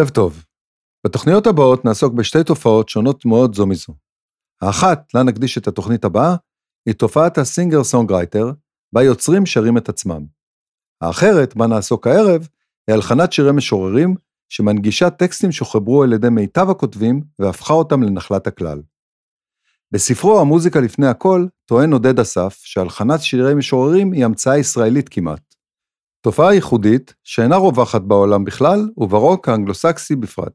ערב טוב. בתוכניות הבאות נעסוק בשתי תופעות שונות מאוד זו מזו. האחת, לה נקדיש את התוכנית הבאה, היא תופעת ה singer songwriter, בה יוצרים שרים את עצמם. האחרת, בה נעסוק הערב, היא הלחנת שירי משוררים, שמנגישה טקסטים שחוברו על ידי מיטב הכותבים והפכה אותם לנחלת הכלל. בספרו "המוזיקה לפני הכל", טוען עודד אסף שהלחנת שירי משוררים היא המצאה ישראלית כמעט. תופעה ייחודית שאינה רווחת בעולם בכלל וברוק האנגלוסקסי בפרט.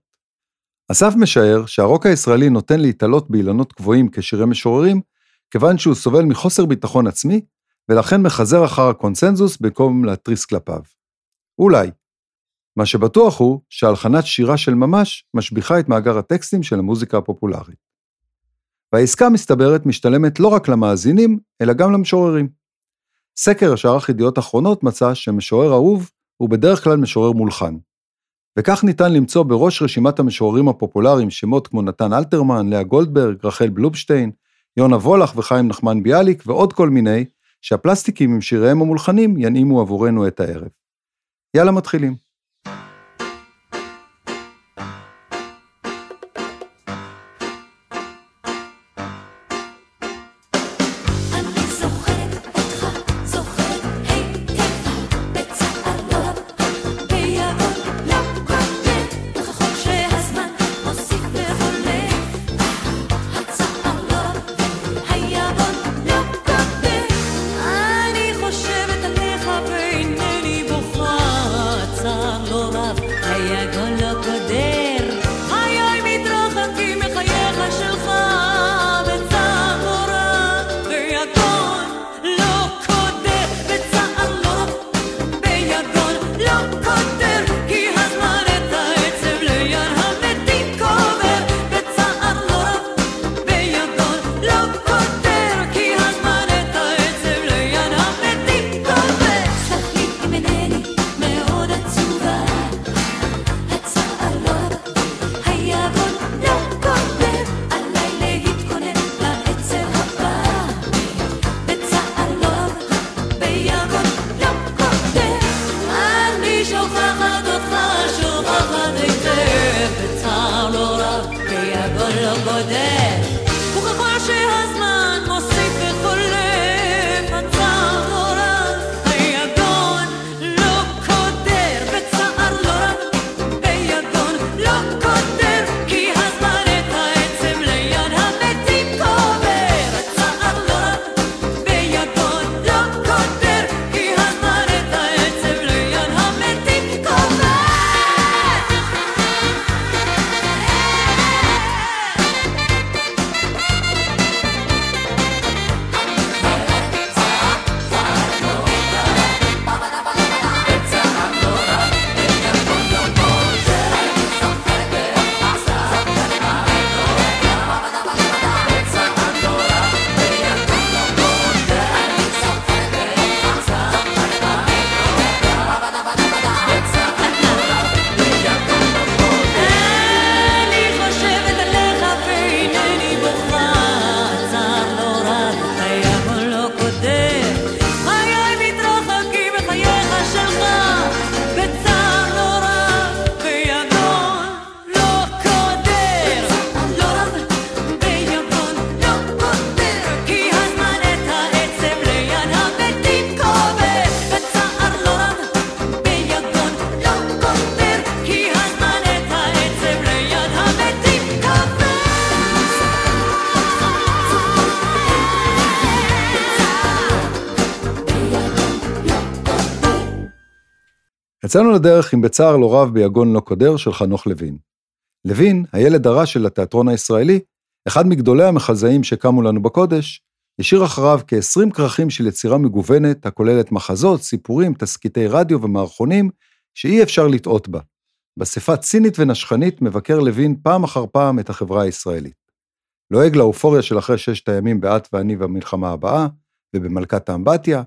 אסף משער שהרוק הישראלי נותן להתעלות באילנות גבוהים כשירי משוררים, כיוון שהוא סובל מחוסר ביטחון עצמי, ולכן מחזר אחר הקונסנזוס במקום להתריס כלפיו. אולי. מה שבטוח הוא שהלחנת שירה של ממש משביחה את מאגר הטקסטים של המוזיקה הפופולרית. והעסקה מסתברת משתלמת לא רק למאזינים, אלא גם למשוררים. סקר שערך ידיעות אחרונות מצא שמשורר אהוב הוא בדרך כלל משורר מולחן. וכך ניתן למצוא בראש רשימת המשוררים הפופולריים שמות כמו נתן אלתרמן, לאה גולדברג, רחל בלובשטיין, יונה וולך וחיים נחמן ביאליק ועוד כל מיני, שהפלסטיקים עם שיריהם המולחנים ינעימו עבורנו את הערב. יאללה מתחילים. יצאנו לדרך עם בצער לא רב ביגון לא קודר של חנוך לוין. לוין, הילד הרע של התיאטרון הישראלי, אחד מגדולי המחזאים שקמו לנו בקודש, השאיר אחריו כ-20 כרכים של יצירה מגוונת, הכוללת מחזות, סיפורים, תסקיטי רדיו ומערכונים, שאי אפשר לטעות בה. בשפה צינית ונשכנית מבקר לוין פעם אחר פעם את החברה הישראלית. לועג לאופוריה של אחרי ששת הימים באת ואני והמלחמה הבאה, ובמלכת האמבטיה,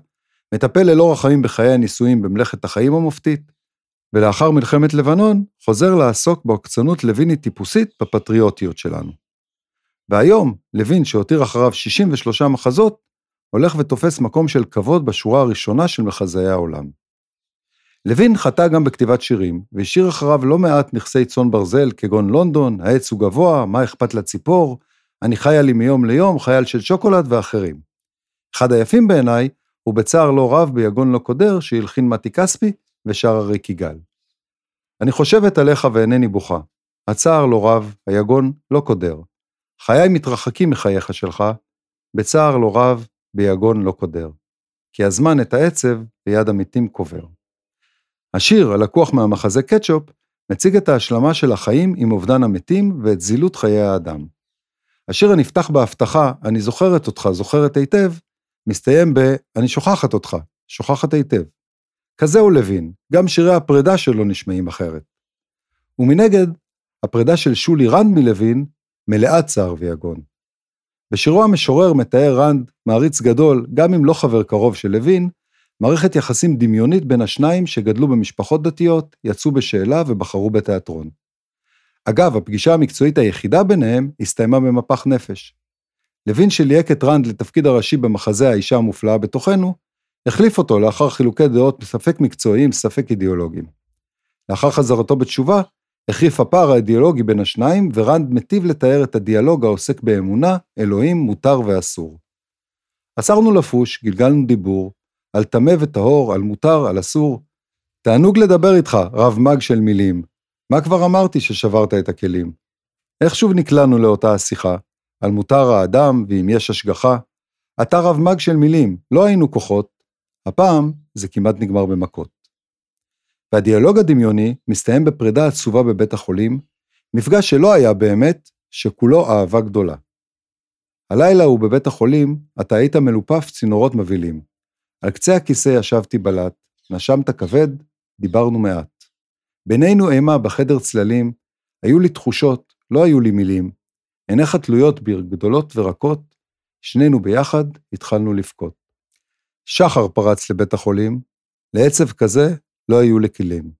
מטפל ללא רחמים בחיי הנישואים במלאכת החיים המופתית, ולאחר מלחמת לבנון חוזר לעסוק בעוקצנות לוינית טיפוסית בפטריוטיות שלנו. והיום, לוין שהותיר אחריו 63 מחזות, הולך ותופס מקום של כבוד בשורה הראשונה של מחזאי העולם. לוין חטא גם בכתיבת שירים, והשאיר אחריו לא מעט נכסי צאן ברזל, כגון לונדון, העץ הוא גבוה, מה אכפת לציפור, אני חיה לי מיום ליום, חייל של שוקולד ואחרים. אחד היפים בעיניי הוא בצער לא רב ביגון לא קודר, שהלחין מתי כספי ושר אריק יגאל. אני חושבת עליך ואינני בוכה. הצער לא רב, היגון לא קודר. חיי מתרחקים מחייך שלך, בצער לא רב, ביגון לא קודר. כי הזמן את העצב ליד המתים קובר. השיר, הלקוח מהמחזה קטשופ, מציג את ההשלמה של החיים עם אובדן המתים ואת זילות חיי האדם. השיר הנפתח בהבטחה, אני זוכרת אותך, זוכרת היטב, מסתיים ב, אני שוכחת אותך, שוכחת היטב. כזהו לוין, גם שירי הפרידה שלו נשמעים אחרת. ומנגד, הפרידה של שולי רנד מלוין מלאת צער ויגון. בשירו המשורר מתאר רנד, מעריץ גדול, גם אם לא חבר קרוב של לוין, מערכת יחסים דמיונית בין השניים שגדלו במשפחות דתיות, יצאו בשאלה ובחרו בתיאטרון. אגב, הפגישה המקצועית היחידה ביניהם הסתיימה במפח נפש. לוין שליהק את רנד לתפקיד הראשי במחזה האישה המופלאה בתוכנו, החליף אותו לאחר חילוקי דעות ספק מקצועיים, ספק אידיאולוגיים. לאחר חזרתו בתשובה, החריף הפער האידיאולוגי בין השניים, ורנד מטיב לתאר את הדיאלוג העוסק באמונה, אלוהים, מותר ואסור. עצרנו לפוש, גלגלנו דיבור, על טמא וטהור, על מותר, על אסור. תענוג לדבר איתך, רב מג של מילים. מה כבר אמרתי ששברת את הכלים? איך שוב נקלענו לאותה השיחה? על מותר האדם, ואם יש השגחה? אתה רב מג של מילים, לא היינו כוחות. הפעם זה כמעט נגמר במכות. והדיאלוג הדמיוני מסתיים בפרידה עצובה בבית החולים, מפגש שלא היה באמת, שכולו אהבה גדולה. הלילה הוא בבית החולים, אתה היית מלופף צינורות מבהילים. על קצה הכיסא ישבתי בלט, נשמת כבד, דיברנו מעט. בינינו אימה בחדר צללים, היו לי תחושות, לא היו לי מילים. עיניך תלויות בי, גדולות ורקות, שנינו ביחד התחלנו לבכות. שחר פרץ לבית החולים, לעצב כזה לא היו לי כלים.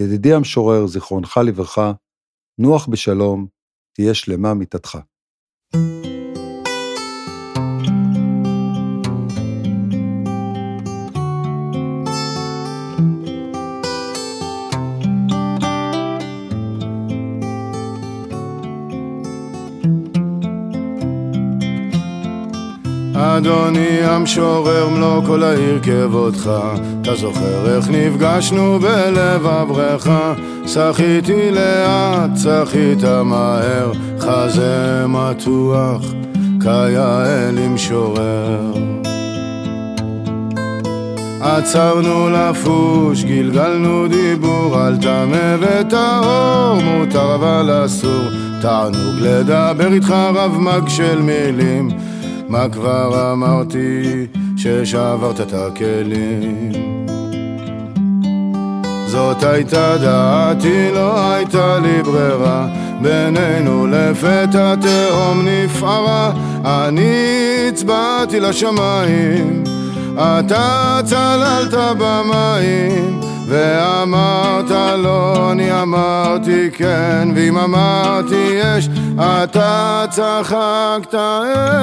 ידידי המשורר, זיכרונך לברכה, נוח בשלום, תהיה שלמה מיתתך. thank you אדוני המשורר מלוא כל העיר כבודך אתה זוכר איך נפגשנו בלב הבריכה שחיתי לאט, שחית מהר. חזה מתוח כיאה למשורר עצרנו לפוש, גלגלנו דיבור על טמא וטהור, מותר אבל אסור, תענוג לדבר איתך רב מג של מילים מה כבר אמרתי ששברת את הכלים? זאת הייתה דעתי, לא הייתה לי ברירה. בינינו לפתע תהום נפערה. אני הצבעתי לשמיים אתה צללת במים ואמרת לא, אני אמרתי כן, ואם אמרתי יש, אתה צחקת אין.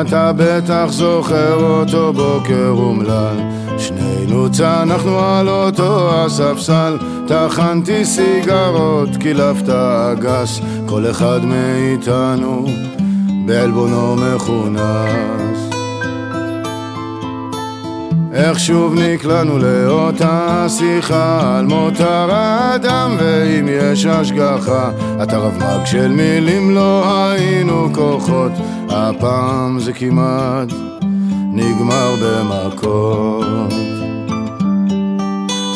אתה בטח זוכר אותו בוקר אומלל שנינו צנחנו על אותו הספסל טחנתי סיגרות, קילפת אגס כל אחד מאיתנו בעלבונו מכונס. איך שוב נקלענו לאותה שיחה על מותר האדם ואם יש השגחה אתה רב מג של מילים לא היינו כוחות. הפעם זה כמעט נגמר במכות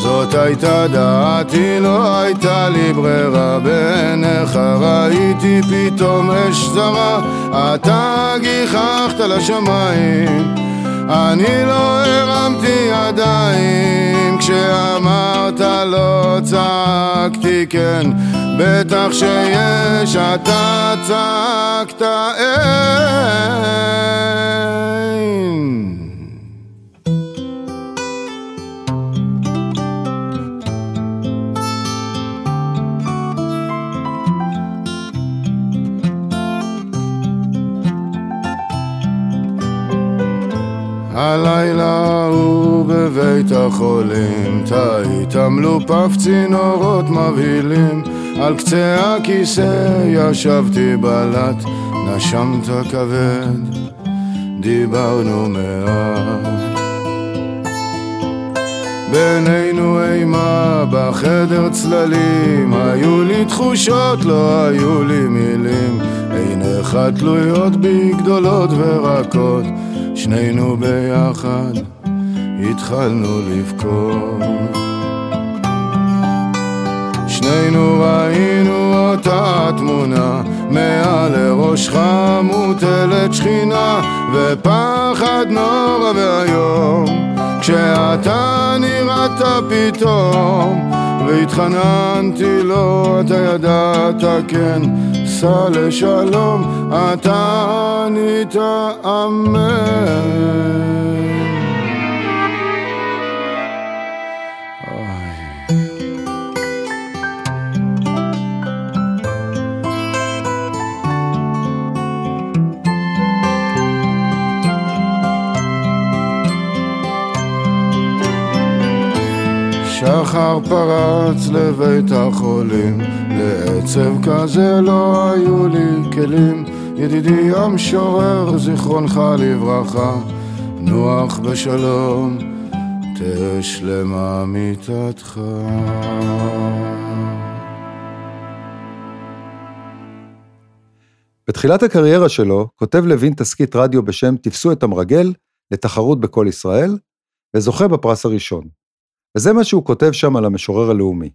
זאת הייתה דעתי, לא הייתה לי ברירה. בעיניך ראיתי פתאום אש זרה. אתה גיחכת לשמיים אני לא הרמתי ידיים. כשאמרת לא צעקתי כן בטח שיש אתה צעקת אין הלילה הוא בבית החולים, התעמלו פף צינורות מבהילים, על קצה הכיסא ישבתי בלט, נשמת כבד, דיברנו מעט. בינינו אימה בחדר צללים, היו לי תחושות, לא היו לי מילים, עיניך תלויות בי גדולות ורקות. שנינו ביחד התחלנו לבכות. שנינו ראינו אותה תמונה, מעל לראשך מוטלת שכינה, ופחד נורא ואיום, כשאתה נראית פתאום, והתחננתי לו, אתה ידעת כן, סע לשלום, אתה ענית שחר פרץ לבית החולים, לעצב כזה לא היו לי כלים. ידידי המשורר, זיכרונך לברכה, נוח בשלום, תהא שלמה מיתתך. בתחילת הקריירה שלו, כותב לוין תסכית רדיו בשם "תפסו את המרגל" לתחרות בכל ישראל, וזוכה בפרס הראשון. וזה מה שהוא כותב שם על המשורר הלאומי.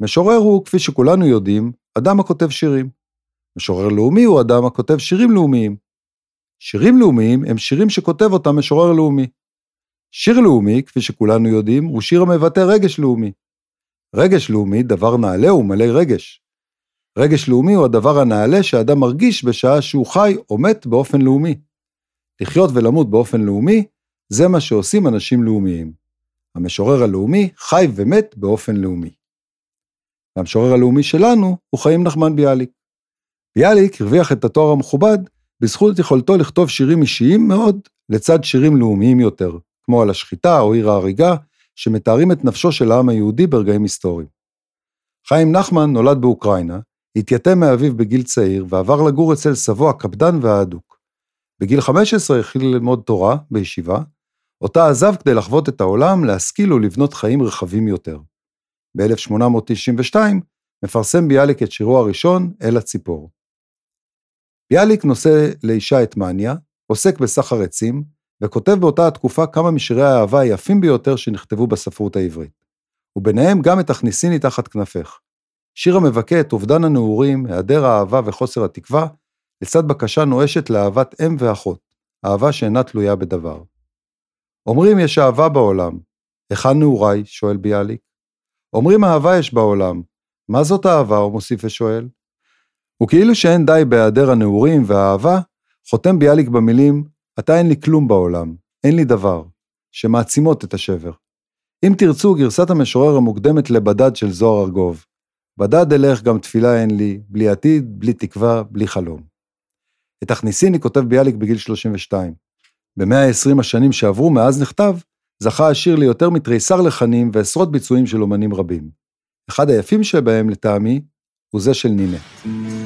משורר הוא, כפי שכולנו יודעים, אדם הכותב שירים. משורר לאומי הוא אדם הכותב שירים לאומיים. שירים לאומיים הם שירים שכותב אותם משורר לאומי. שיר לאומי, כפי שכולנו יודעים, הוא שיר המבטא רגש לאומי. רגש לאומי, דבר נעלה ומלא רגש. רגש לאומי הוא הדבר הנעלה שאדם מרגיש בשעה שהוא חי או מת באופן לאומי. לחיות ולמות באופן לאומי, זה מה שעושים אנשים לאומיים. המשורר הלאומי חי ומת באופן לאומי. והמשורר הלאומי שלנו הוא חיים נחמן ביאליק. ביאליק הרוויח את התואר המכובד בזכות יכולתו לכתוב שירים אישיים מאוד לצד שירים לאומיים יותר, כמו על השחיטה או עיר ההריגה, שמתארים את נפשו של העם היהודי ברגעים היסטוריים. חיים נחמן נולד באוקראינה, התייתם מאביו בגיל צעיר ועבר לגור אצל סבו הקפדן והאדוק. בגיל 15 החל ללמוד תורה בישיבה, אותה עזב כדי לחוות את העולם, להשכיל ולבנות חיים רחבים יותר. ב-1892 מפרסם ביאליק את שירו הראשון, אל הציפור. ביאליק נושא לאישה את מניה, עוסק בסחר עצים, וכותב באותה התקופה כמה משירי האהבה היפים ביותר שנכתבו בספרות העברית. וביניהם גם את הכניסיני תחת כנפך. שיר המבכה את אובדן הנעורים, היעדר האהבה וחוסר התקווה, לצד בקשה נואשת לאהבת אם ואחות, אהבה שאינה תלויה בדבר. אומרים יש אהבה בעולם. היכן נעוריי? שואל ביאליק. אומרים אהבה יש בעולם. מה זאת אהבה? הוא מוסיף ושואל. וכאילו שאין די בהיעדר הנעורים והאהבה, חותם ביאליק במילים, אתה אין לי כלום בעולם, אין לי דבר, שמעצימות את השבר. אם תרצו, גרסת המשורר המוקדמת לבדד של זוהר ארגוב. בדד אלך גם תפילה אין לי, בלי עתיד, בלי תקווה, בלי חלום. את הכניסיני כותב ביאליק בגיל 32. במאה ה-20 השנים שעברו מאז נכתב, זכה השיר ליותר מתריסר לחנים ועשרות ביצועים של אומנים רבים. אחד היפים שבהם, לטעמי, הוא זה של נינט.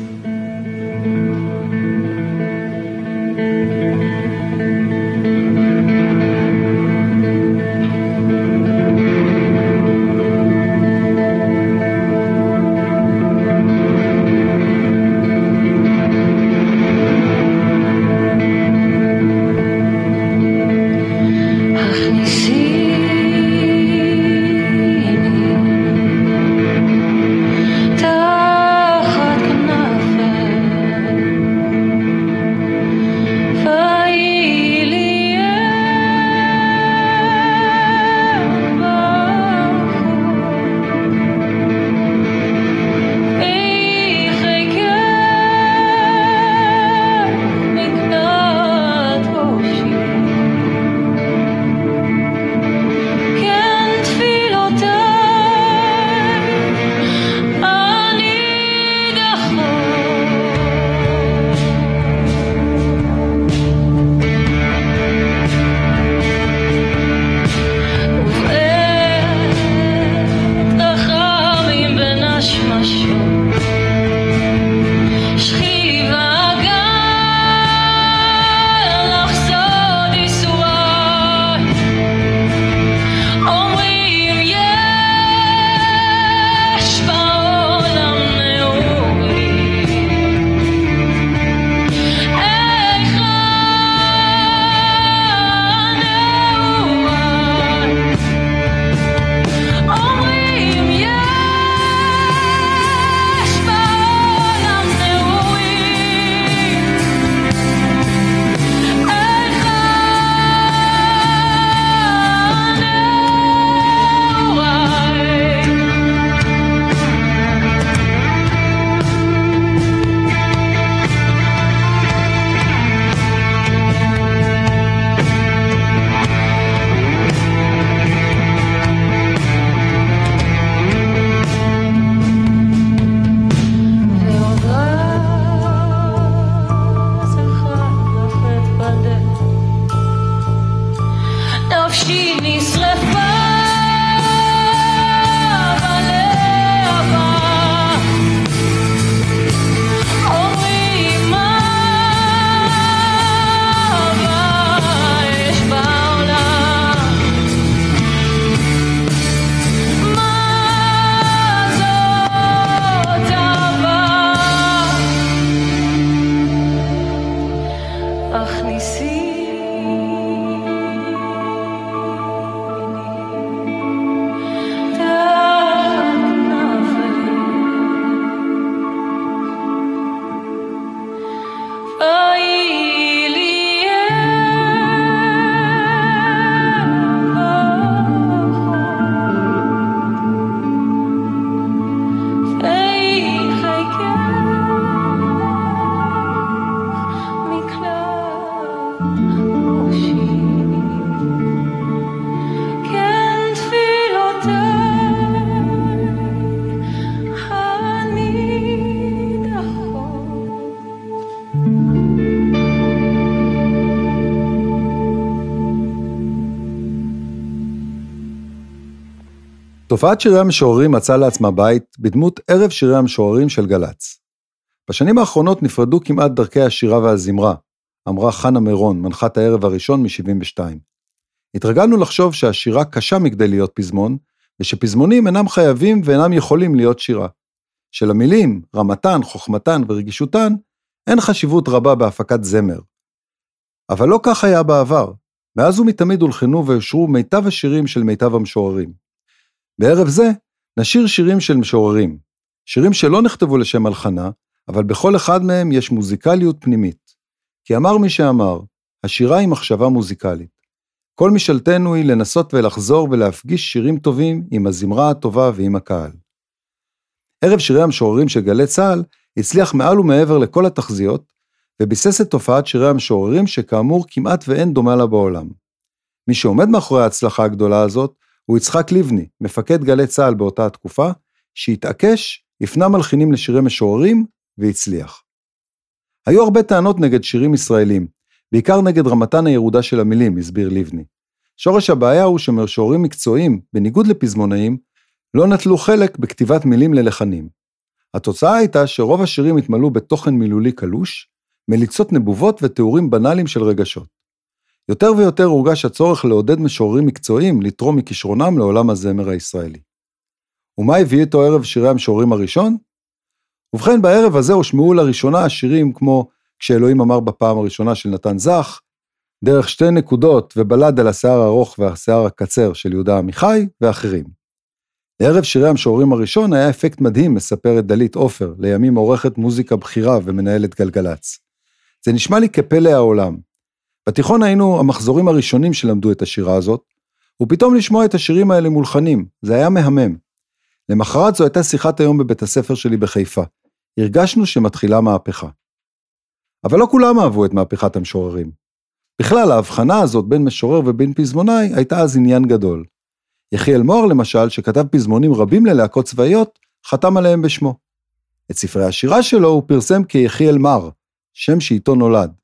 תופעת שירי המשוררים מצאה לעצמה בית בדמות ערב שירי המשוררים של גל"צ. בשנים האחרונות נפרדו כמעט דרכי השירה והזמרה, אמרה חנה מירון, מנחת הערב הראשון מ-72. התרגלנו לחשוב שהשירה קשה מכדי להיות פזמון, ושפזמונים אינם חייבים ואינם יכולים להיות שירה. שלמילים, רמתן, חוכמתן ורגישותן, אין חשיבות רבה בהפקת זמר. אבל לא כך היה בעבר. מאז ומתמיד הולחנו ואושרו מיטב השירים של מיטב המשוררים. בערב זה נשיר שירים של משוררים, שירים שלא נכתבו לשם הלחנה, אבל בכל אחד מהם יש מוזיקליות פנימית. כי אמר מי שאמר, השירה היא מחשבה מוזיקלית. כל משאלתנו היא לנסות ולחזור ולהפגיש שירים טובים עם הזמרה הטובה ועם הקהל. ערב שירי המשוררים של גלי צה"ל הצליח מעל ומעבר לכל התחזיות, וביסס את תופעת שירי המשוררים שכאמור כמעט ואין דומה לה בעולם. מי שעומד מאחורי ההצלחה הגדולה הזאת הוא יצחק לבני, מפקד גלי צה"ל באותה התקופה, שהתעקש, הפנה מלחינים לשירי משוררים, והצליח. היו הרבה טענות נגד שירים ישראלים, בעיקר נגד רמתן הירודה של המילים, הסביר לבני. שורש הבעיה הוא שמשוררים מקצועיים, בניגוד לפזמונאים, לא נטלו חלק בכתיבת מילים ללחנים. התוצאה הייתה שרוב השירים התמלאו בתוכן מילולי קלוש, מליצות נבובות ותיאורים בנאליים של רגשות. יותר ויותר הורגש הצורך לעודד משוררים מקצועיים לתרום מכישרונם לעולם הזמר הישראלי. ומה הביא איתו ערב שירי המשוררים הראשון? ובכן, בערב הזה הושמעו לראשונה שירים כמו "כשאלוהים אמר בפעם הראשונה" של נתן זך, "דרך שתי נקודות" ובלד על השיער הארוך והשיער הקצר של יהודה עמיחי, ואחרים. לערב שירי המשוררים הראשון היה אפקט מדהים, מספרת דלית עופר, לימים עורכת מוזיקה בכירה ומנהלת גלגלצ. זה נשמע לי כפלא העולם, בתיכון היינו המחזורים הראשונים שלמדו את השירה הזאת, ופתאום לשמוע את השירים האלה מולחנים, זה היה מהמם. למחרת זו הייתה שיחת היום בבית הספר שלי בחיפה. הרגשנו שמתחילה מהפכה. אבל לא כולם אהבו את מהפכת המשוררים. בכלל, ההבחנה הזאת בין משורר ובין פזמונאי הייתה אז עניין גדול. יחיאל מוהר למשל, שכתב פזמונים רבים ללהקות צבאיות, חתם עליהם בשמו. את ספרי השירה שלו הוא פרסם כיחיאל מר, שם שאיתו נולד.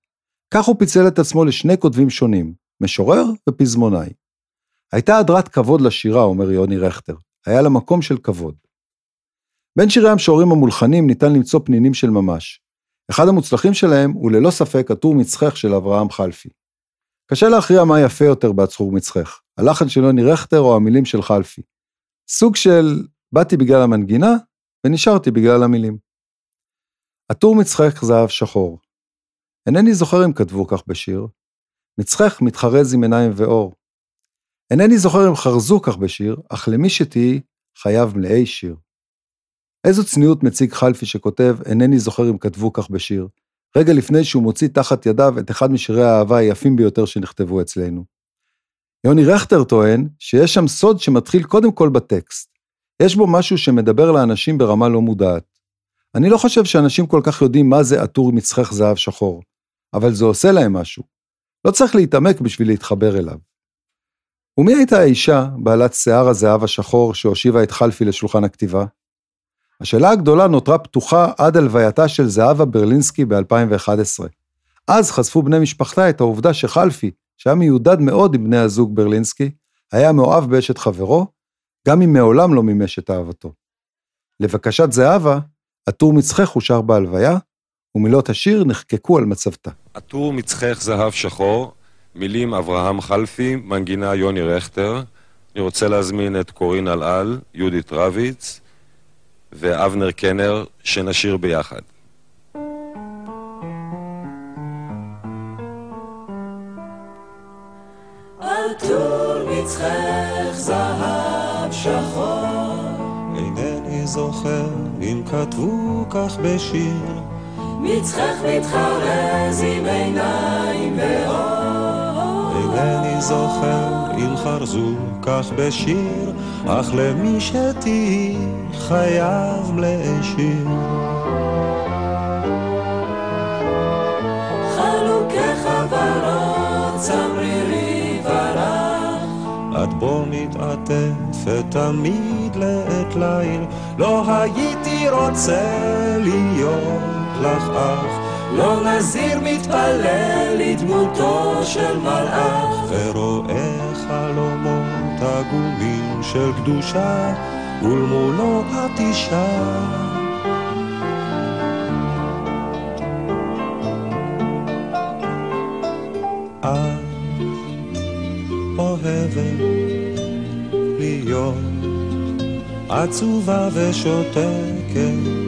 כך הוא פיצל את עצמו לשני כותבים שונים, משורר ופזמונאי. הייתה הדרת כבוד לשירה, אומר יוני רכטר, היה לה מקום של כבוד. בין שירי המשוררים המולחנים ניתן למצוא פנינים של ממש. אחד המוצלחים שלהם הוא ללא ספק הטור מצחך של אברהם חלפי. קשה להכריע מה יפה יותר בעצחור מצחך, הלחן של יוני רכטר או המילים של חלפי. סוג של באתי בגלל המנגינה ונשארתי בגלל המילים. הטור מצחך זהב שחור, אינני זוכר אם כתבו כך בשיר. מצחך מתחרז עם עיניים ואור. אינני זוכר אם חרזו כך בשיר, אך למי שתהיי, חייו מלאי שיר. איזו צניעות מציג חלפי שכותב, אינני זוכר אם כתבו כך בשיר, רגע לפני שהוא מוציא תחת ידיו את אחד משירי האהבה היפים ביותר שנכתבו אצלנו. יוני רכטר טוען שיש שם סוד שמתחיל קודם כל בטקסט. יש בו משהו שמדבר לאנשים ברמה לא מודעת. אני לא חושב שאנשים כל כך יודעים מה זה עטור מצחך זהב שחור. אבל זה עושה להם משהו. לא צריך להתעמק בשביל להתחבר אליו. ומי הייתה האישה, בעלת שיער הזהב השחור, שהושיבה את חלפי לשולחן הכתיבה? השאלה הגדולה נותרה פתוחה עד הלווייתה של זהבה ברלינסקי ב-2011. אז חשפו בני משפחתה את העובדה שחלפי, שהיה מיודד מאוד עם בני הזוג ברלינסקי, היה מאוהב באשת חברו, גם אם מעולם לא מימש את אהבתו. לבקשת זהבה, הטור מצחך הושר בהלוויה, ומילות השיר נחקקו על מצבתה. הטור מצחך זהב שחור, מילים אברהם חלפי, מנגינה יוני רכטר. אני רוצה להזמין את קורין אלעל, יהודית רביץ ואבנר קנר, שנשיר ביחד. מצחך זהב שחור. אינני זוכר אם כתבו כך בשיר. מצחך מתחרז עם עיניים ואור. אינני זוכר אם חרזו כך בשיר, אך למי שתהי חייב להשאיר. צמרירי ורח, את בו מתעטפת תמיד לעת ליל, לא הייתי רוצה להיות לך אח, לא נזיר מתפלל לדמותו של מלאך, ורואה חלומות עגומים של קדושה, ולמולו את אישה. אוהבת להיות עצובה ושותקת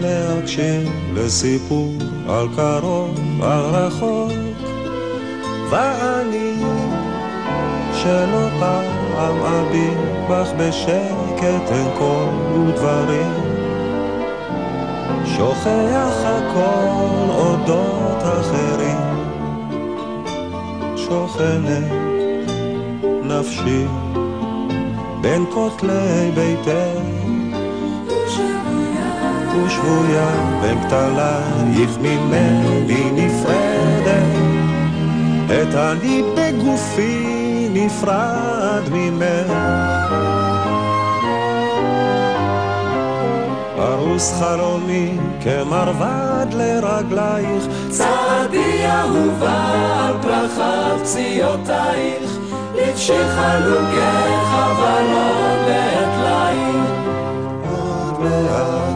להקשיב לסיפור על קרוב, על רחוק, ואני שלא פעם אביט בך בשקט אין כל ודברים, שוכח הכל אודות אחרים, שוכנת נפשי בין כותלי ביתך ושבויה בין כתלייך ממני נפרדת, את אני בגופי נפרד ממך. פרוס חלומי כמרבד לרגלייך, צעדי אהובה על פרחיו פציעותייך, לבשי חלוקי חברות בעת ליל. עוד מעט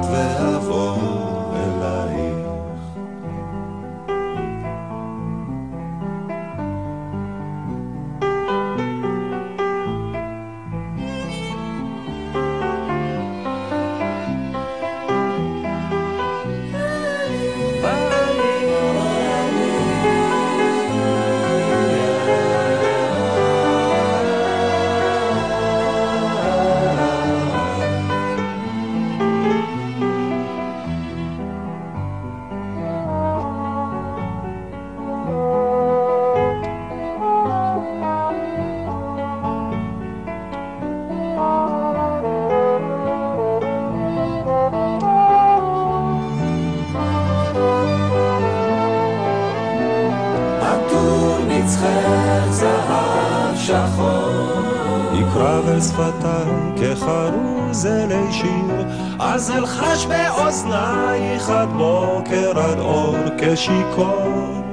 חרוזלי שיר, אז אלחש באוזנייך עד בוקר עד אור כשיכור.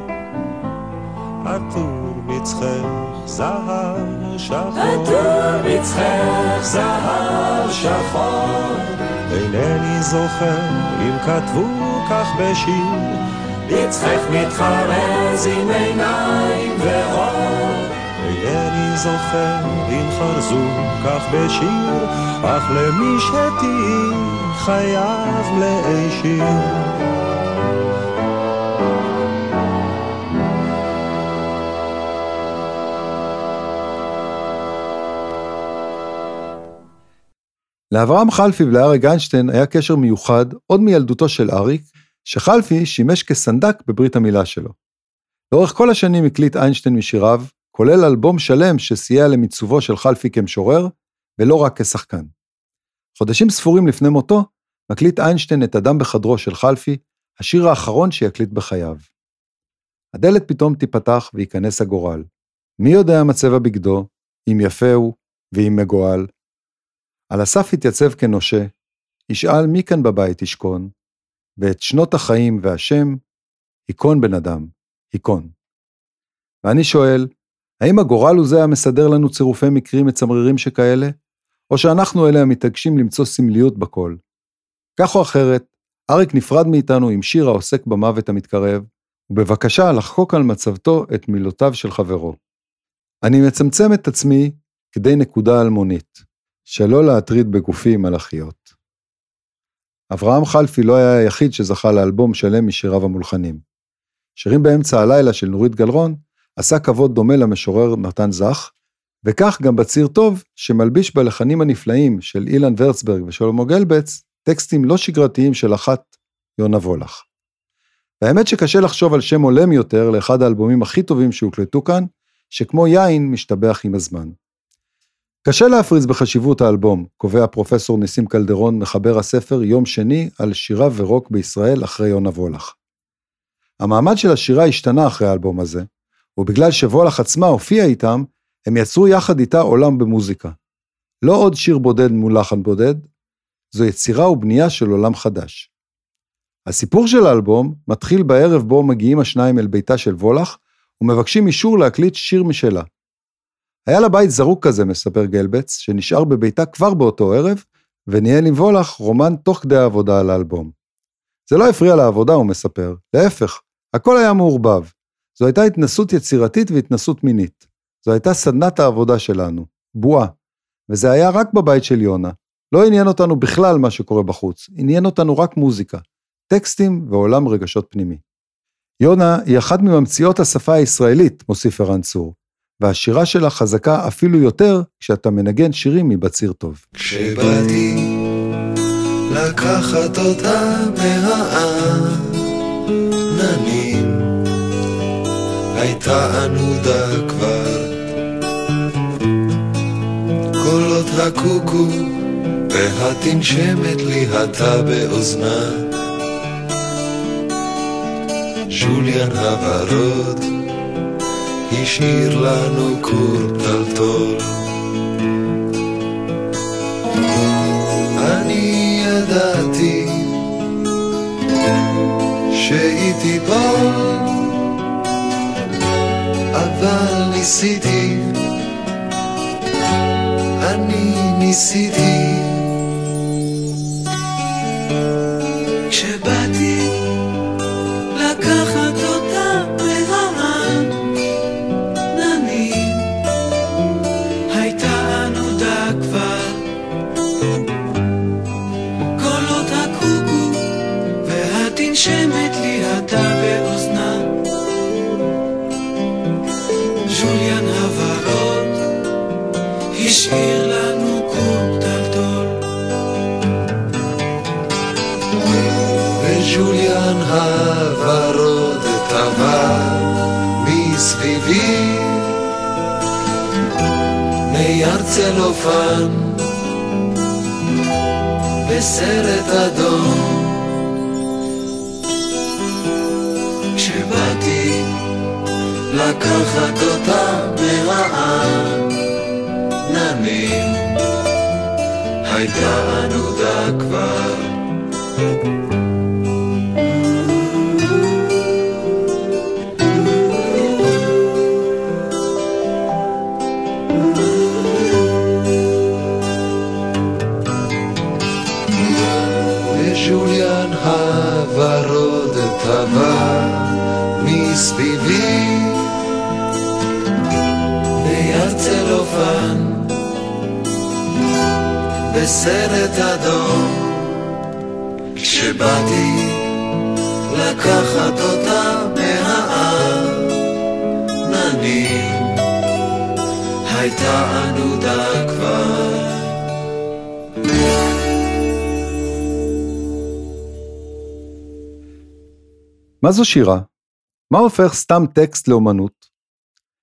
עטור מצחך זהב שחור. עטור מצחך זהב שחור. אינני זוכר אם כתבו כך בשיר. מצחך מתחרז עם עיניים ואור. אינני זוכר אם חרזו כך בשיר, אך למי שתהי חייב להישיר. לאברהם חלפי ולאריק איינשטיין היה קשר מיוחד עוד מילדותו של אריק, שחלפי שימש כסנדק בברית המילה שלו. לאורך כל השנים הקליט איינשטיין משיריו, כולל אלבום שלם שסייע למיצובו של חלפי כמשורר, ולא רק כשחקן. חודשים ספורים לפני מותו, מקליט איינשטיין את אדם בחדרו של חלפי, השיר האחרון שיקליט בחייו. הדלת פתאום תיפתח וייכנס הגורל. מי יודע מה צבע בגדו, אם יפה הוא ואם מגואל. על הסף יתייצב כנושה, ישאל מי כאן בבית ישכון, ואת שנות החיים והשם, היכון בן אדם, היכון. ואני שואל, האם הגורל הוא זה המסדר לנו צירופי מקרים מצמררים שכאלה? או שאנחנו אלה המתעקשים למצוא סמליות בכל? כך או אחרת, אריק נפרד מאיתנו עם שיר העוסק במוות המתקרב, ובבקשה לחקוק על מצבתו את מילותיו של חברו. אני מצמצם את עצמי כדי נקודה אלמונית, שלא להטריד בגופי מלאכיות. אברהם חלפי לא היה היחיד שזכה לאלבום שלם משיריו המולחנים. שירים באמצע הלילה של נורית גלרון עשה כבוד דומה למשורר נתן זך, וכך גם בציר טוב, שמלביש בלחנים הנפלאים של אילן ורצברג ושלמה גלבץ, טקסטים לא שגרתיים של אחת יונה וולך. והאמת שקשה לחשוב על שם הולם יותר לאחד האלבומים הכי טובים שהוקלטו כאן, שכמו יין משתבח עם הזמן. קשה להפריז בחשיבות האלבום, קובע פרופסור ניסים קלדרון, מחבר הספר יום שני על שירה ורוק בישראל אחרי יונה וולך. המעמד של השירה השתנה אחרי האלבום הזה, ובגלל שוולך עצמה הופיעה איתם, הם יצרו יחד איתה עולם במוזיקה. לא עוד שיר בודד מול לחן בודד, זו יצירה ובנייה של עולם חדש. הסיפור של האלבום מתחיל בערב בו מגיעים השניים אל ביתה של וולך, ומבקשים אישור להקליט שיר משלה. היה לה בית זרוק כזה, מספר גלבץ, שנשאר בביתה כבר באותו ערב, וניהל עם וולך רומן תוך כדי העבודה על האלבום. זה לא הפריע לעבודה, הוא מספר, להפך, הכל היה מעורבב. זו הייתה התנסות יצירתית והתנסות מינית. זו הייתה סדנת העבודה שלנו, בועה. וזה היה רק בבית של יונה. לא עניין אותנו בכלל מה שקורה בחוץ, עניין אותנו רק מוזיקה, טקסטים ועולם רגשות פנימי. יונה היא אחת מממציאות השפה הישראלית, מוסיף ערן צור, והשירה שלה חזקה אפילו יותר כשאתה מנגן שירים מבציר טוב. כשבאתי לקחת אותה מהעננים, הייתה ענודה כבר. קולות הקוקו והתנשמת לי התה באוזנה. שוליאן הוורוד השאיר לנו כור טלטול. אני ידעתי שהיא תיפול, אבל ניסיתי, אני ניסיתי. צלופן בסרט אדום. כשבאתי לקחת אותה מהעננים הייתה ענודה כבר וז'וליאן הוורוד טבע מסביבי. נייר צלופן בסרט אדום. כשבאתי לקחת אותה מהעננים הייתה ענודה כבר מה זו שירה? מה הופך סתם טקסט לאומנות?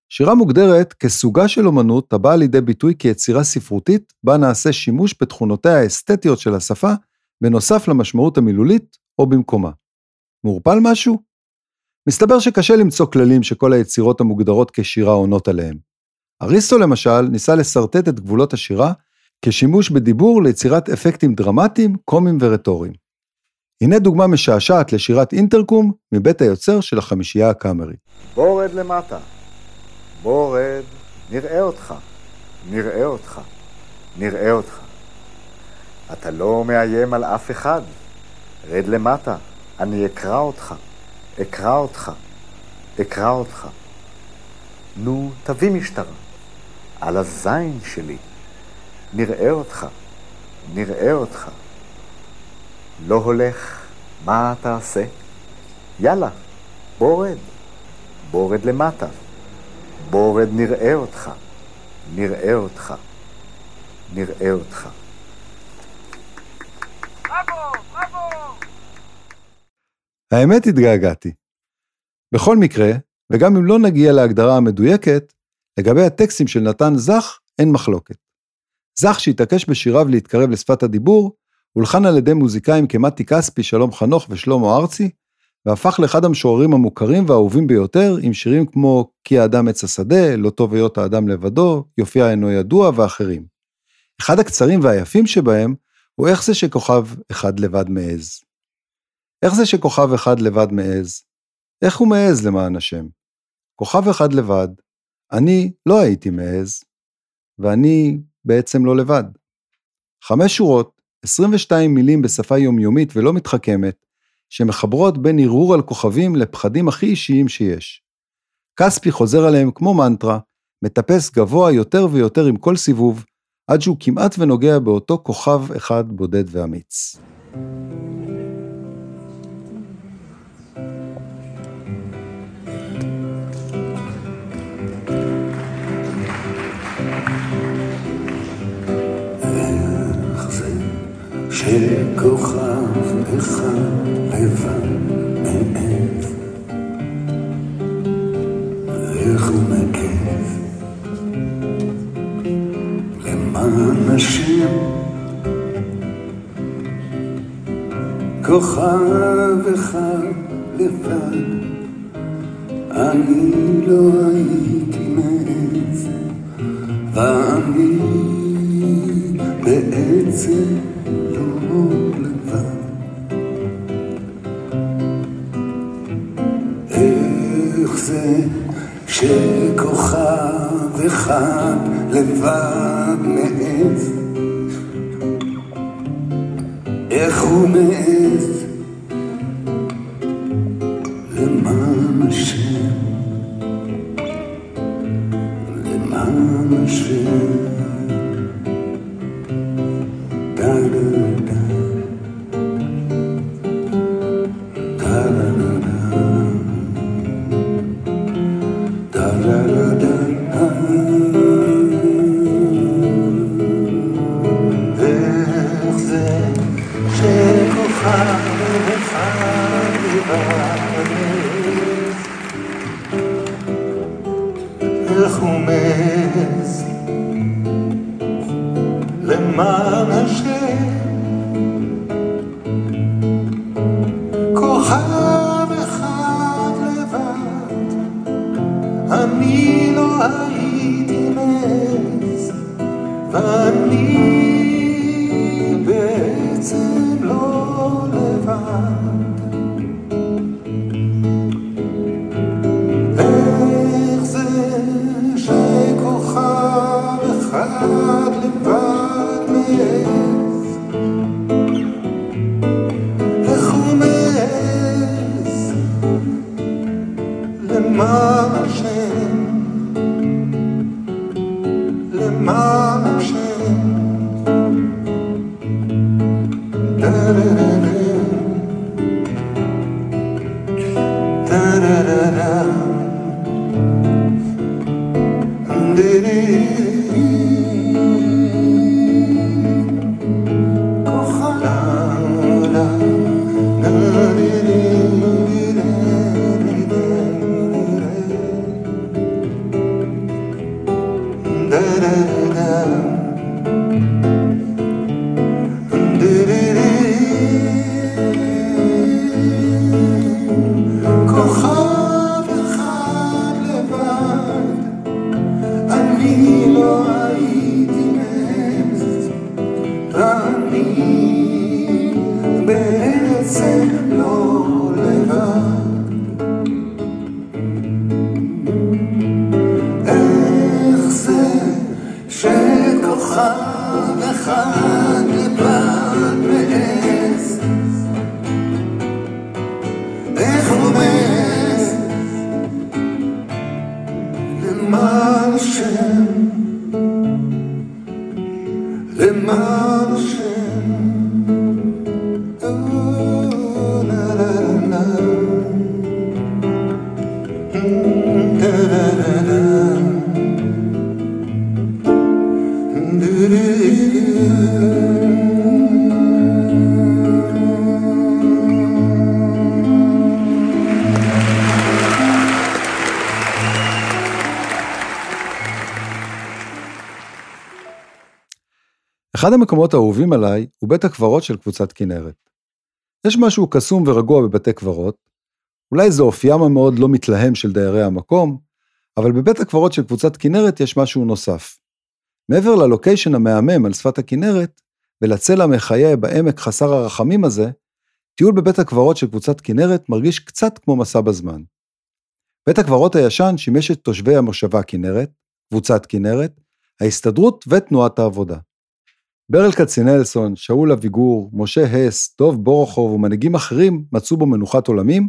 שירה מוגדרת כסוגה של אומנות הבאה לידי ביטוי כיצירה ספרותית, בה נעשה שימוש בתכונותיה האסתטיות של השפה, בנוסף למשמעות המילולית או במקומה. מעורפל משהו? מסתבר שקשה למצוא כללים שכל היצירות המוגדרות כשירה עונות עליהם. אריסטו למשל ניסה לשרטט את גבולות השירה כשימוש בדיבור ליצירת אפקטים דרמטיים, קומיים ורטוריים. הנה דוגמה משעשעת לשירת אינטרקום מבית היוצר של החמישייה הקאמרית. בוא רד למטה. בוא רד, נראה אותך, נראה אותך, נראה אותך. אתה לא מאיים על אף אחד. רד למטה, אני אקרא אותך, אקרא אותך, אקרא אותך. נו, תביא משטרה. על הזין שלי. נראה אותך, נראה אותך. לא הולך, מה תעשה? יאללה, בוא רד. בוא רד למטה. בוא רד נראה אותך. נראה אותך. נראה אותך. האמת התגעגעתי. בכל מקרה, וגם אם לא נגיע להגדרה המדויקת, לגבי הטקסטים של נתן זך אין מחלוקת. זך שהתעקש בשיריו להתקרב לשפת הדיבור, הולחן על ידי מוזיקאים כמתי כספי, שלום חנוך ושלמה ארצי, והפך לאחד המשוררים המוכרים והאהובים ביותר, עם שירים כמו "כי האדם עץ השדה", "לא טוב היות האדם לבדו", "יופיע אינו ידוע" ואחרים. אחד הקצרים והיפים שבהם, הוא איך זה שכוכב אחד לבד מעז. איך זה שכוכב אחד לבד מעז? איך הוא מעז למען השם? כוכב אחד לבד, אני לא הייתי מעז, ואני בעצם לא לבד. חמש שורות, 22 מילים בשפה יומיומית ולא מתחכמת, שמחברות בין ערעור על כוכבים לפחדים הכי אישיים שיש. כספי חוזר עליהם כמו מנטרה, מטפס גבוה יותר ויותר עם כל סיבוב, עד שהוא כמעט ונוגע באותו כוכב אחד בודד ואמיץ. שכוכב אחד לבד מעז איך הוא נקב למען השם כוכב אחד לבד אני לא הייתי מעז ואני בעצם שכוכב אחד לבד מעז. איך הוא מעז? למען השם. למען השם לחומס למען השם. אחד המקומות האהובים עליי הוא בית הקברות של קבוצת כנרת. יש משהו קסום ורגוע בבתי קברות, אולי זה אופיים המאוד לא מתלהם של דיירי המקום, אבל בבית הקברות של קבוצת כנרת יש משהו נוסף. מעבר ללוקיישן המהמם על שפת הכנרת, ולצלע המחיה בעמק חסר הרחמים הזה, טיול בבית הקברות של קבוצת כנרת מרגיש קצת כמו מסע בזמן. בית הקברות הישן שימש את תושבי המושבה כנרת, קבוצת כנרת, ההסתדרות ותנועת העבודה. ברל כצנלסון, שאול אביגור, משה הס, דוב בורוכוב ומנהיגים אחרים מצאו בו מנוחת עולמים,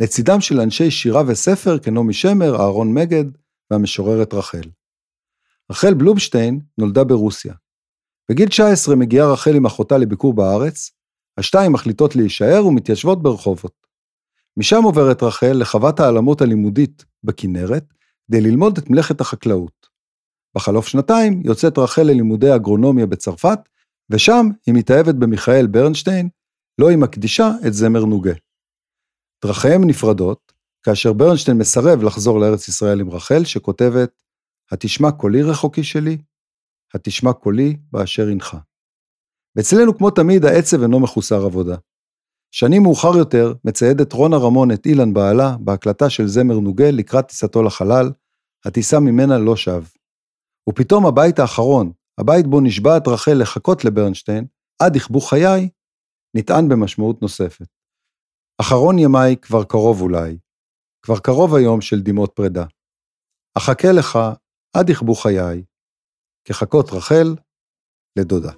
לצידם של אנשי שירה וספר כנעמי שמר, אהרון מגד והמשוררת רחל. רחל בלובשטיין נולדה ברוסיה. בגיל 19 מגיעה רחל עם אחותה לביקור בארץ, השתיים מחליטות להישאר ומתיישבות ברחובות. משם עוברת רחל לחוות העלמות הלימודית בכנרת, כדי ללמוד את מלאכת החקלאות. בחלוף שנתיים יוצאת רחל ללימודי אגרונומיה בצרפת, ושם היא מתאהבת במיכאל ברנשטיין, לו היא מקדישה את זמר נוגה. דרכיהם נפרדות, כאשר ברנשטיין מסרב לחזור לארץ ישראל עם רחל, שכותבת, התשמע קולי רחוקי שלי, התשמע קולי באשר הנך. ואצלנו כמו תמיד העצב אינו מחוסר עבודה. שנים מאוחר יותר מציידת רונה רמון את אילן בעלה בהקלטה של זמר נוגה לקראת טיסתו לחלל, הטיסה ממנה לא שב. ופתאום הבית האחרון, הבית בו נשבעת רחל לחכות לברנשטיין, עד יכבו חיי, נטען במשמעות נוספת. אחרון ימיי כבר קרוב אולי, כבר קרוב היום של דמעות פרידה. אחכה לך עד יכבו חיי, כחכות רחל לדודה.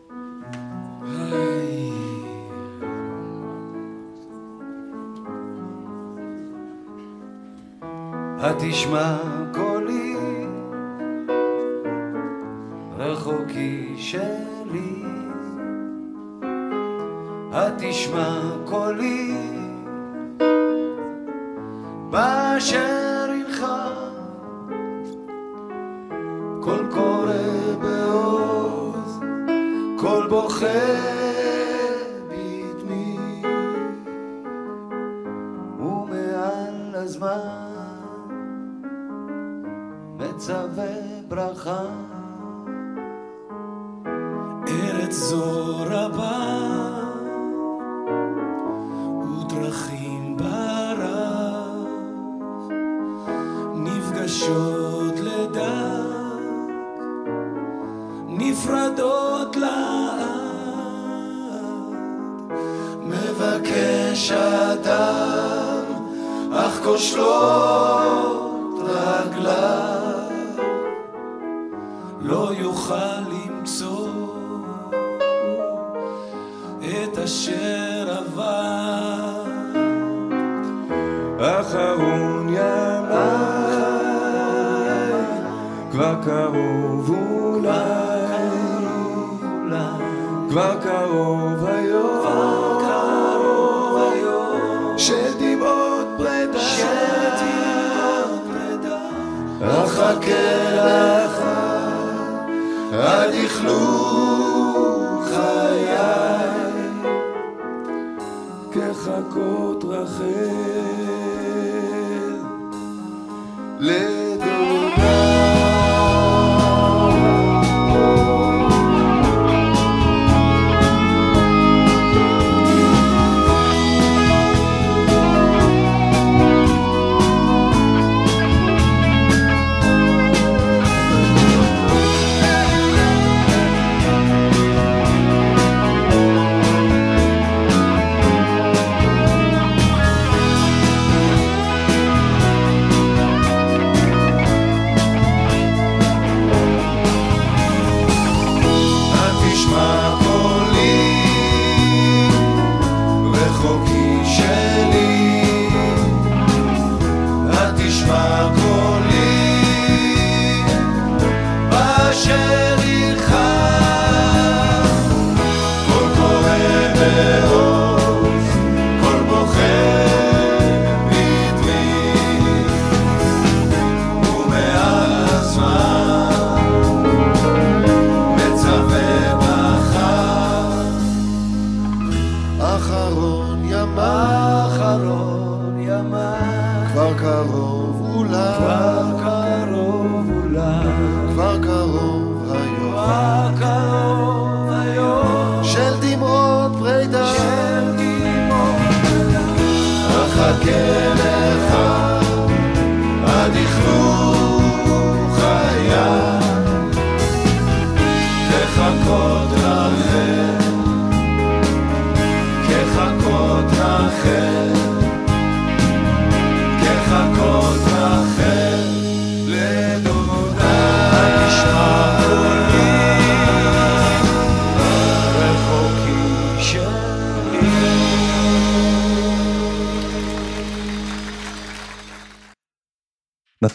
התשמע קולי רחוקי שלי. התשמע קולי. באשר הנך קול קורא בעוז קול בוכה